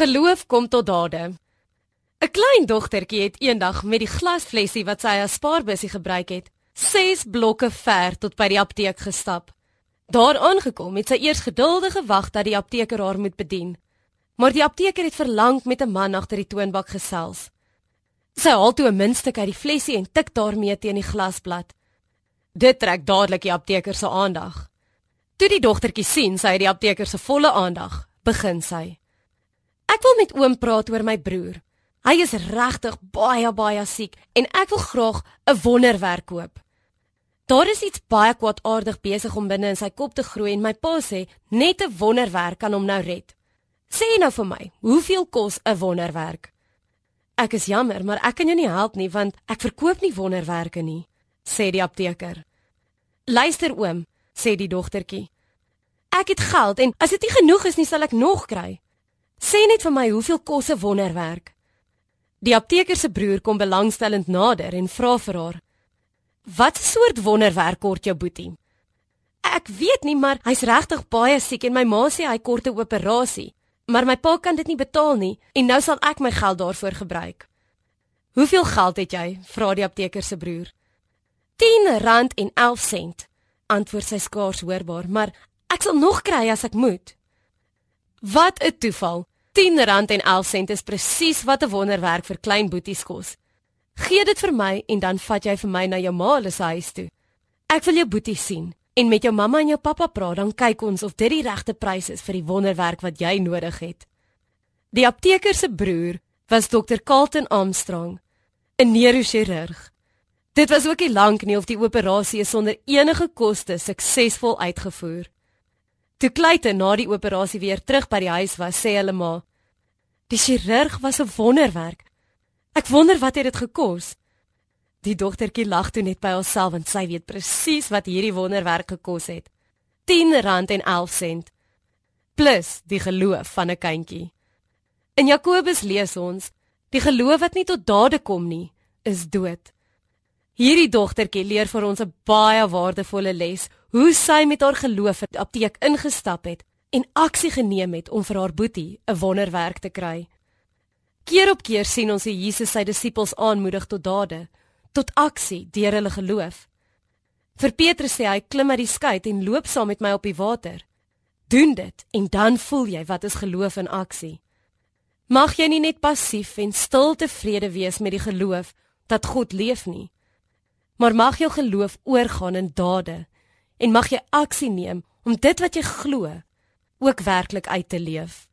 Geloof kom tot dade. 'n Klein dogtertjie het eendag met die glasflessie wat sy as spaarbussie gebruik het, 6 blokke ver tot by die apteek gestap. Daar aangekom het sy eers geduldig gewag dat die apteker haar moet bedien. Maar die apteker het verlang met 'n man agter die toonbank gesels. Sy haal toe 'n muntstuk uit die flessie en tik daarmee teen die glasblad. Dit trek dadelik die apteker se aandag. Toe die dogtertjie sien sy het die apteker se volle aandag, begin sy: Ek wil met oom praat oor my broer. Hy is regtig baie baie siek en ek wil graag 'n wonderwerk koop. Daar is iets baie kwaadaardig besig om binne in sy kop te groei en my pa sê net 'n wonderwerk kan hom nou red. Sê nou vir my, hoeveel kos 'n wonderwerk? Ek is jammer, maar ek kan jou nie help nie want ek verkoop nie wonderwerke nie, sê die apteker. Luister oom, sê die dogtertjie. Ek het geld en as dit nie genoeg is nie, sal ek nog kry. Sê net vir my hoeveel kos 'n wonderwerk? Die apteker se broer kom belangstellend nader en vra vir haar: "Wat soort wonderwerk kort jou boetie?" "Ek weet nie, maar hy's regtig baie siek en my ma sê hy kort 'n operasie, maar my pa kan dit nie betaal nie en nou sal ek my geld daarvoor gebruik." "Hoeveel geld het jy?" vra die apteker se broer. "10 en 11 sent," antwoord sy skaars hoorbaar, "maar ek sal nog kry as ek moet." "Wat 'n toeval," R10.11 is presies wat 'n wonderwerk vir klein boeties kos. Gee dit vir my en dan vat jy vir my na jou ma se huis toe. Ek wil jou boetie sien en met jou mamma en jou pappa praat, dan kyk ons of dit die regte prys is vir die wonderwerk wat jy nodig het. Die apteker se broer was Dr. Carlton Armstrong, 'n neurochirurg. Dit was ook nie lank nie of die operasie sonder enige koste suksesvol uitgevoer. Toe Kleite na die operasie weer terug by die huis was, sê hulle maar: "Die chirurg was 'n wonderwerk. Ek wonder wat het dit gekos?" Die dogtertjie lag toe net by haarself en sy weet presies wat hierdie wonderwerk gekos het. R10.11 plus die geloof van 'n kindjie. In Jakobus lees ons: "Die geloof wat nie tot dade kom nie, is dood." Hierdie dogtertjie leer vir ons 'n baie waardevolle les hoe sy met haar geloof in die apteek ingestap het en aksie geneem het om vir haar boetie 'n wonderwerk te kry. Keer op keer sien ons hoe Jesus sy disippels aanmoedig tot dade, tot aksie deur hulle geloof. Vir Petrus sê hy klim uit die skei en loop saam met my op die water. Doen dit en dan voel jy wat is geloof in aksie. Mag jy nie net passief en stil tevrede wees met die geloof dat God leef nie, maar mag jou geloof oorgaan in dade en mag jy aksie neem om dit wat jy glo ook werklik uit te leef.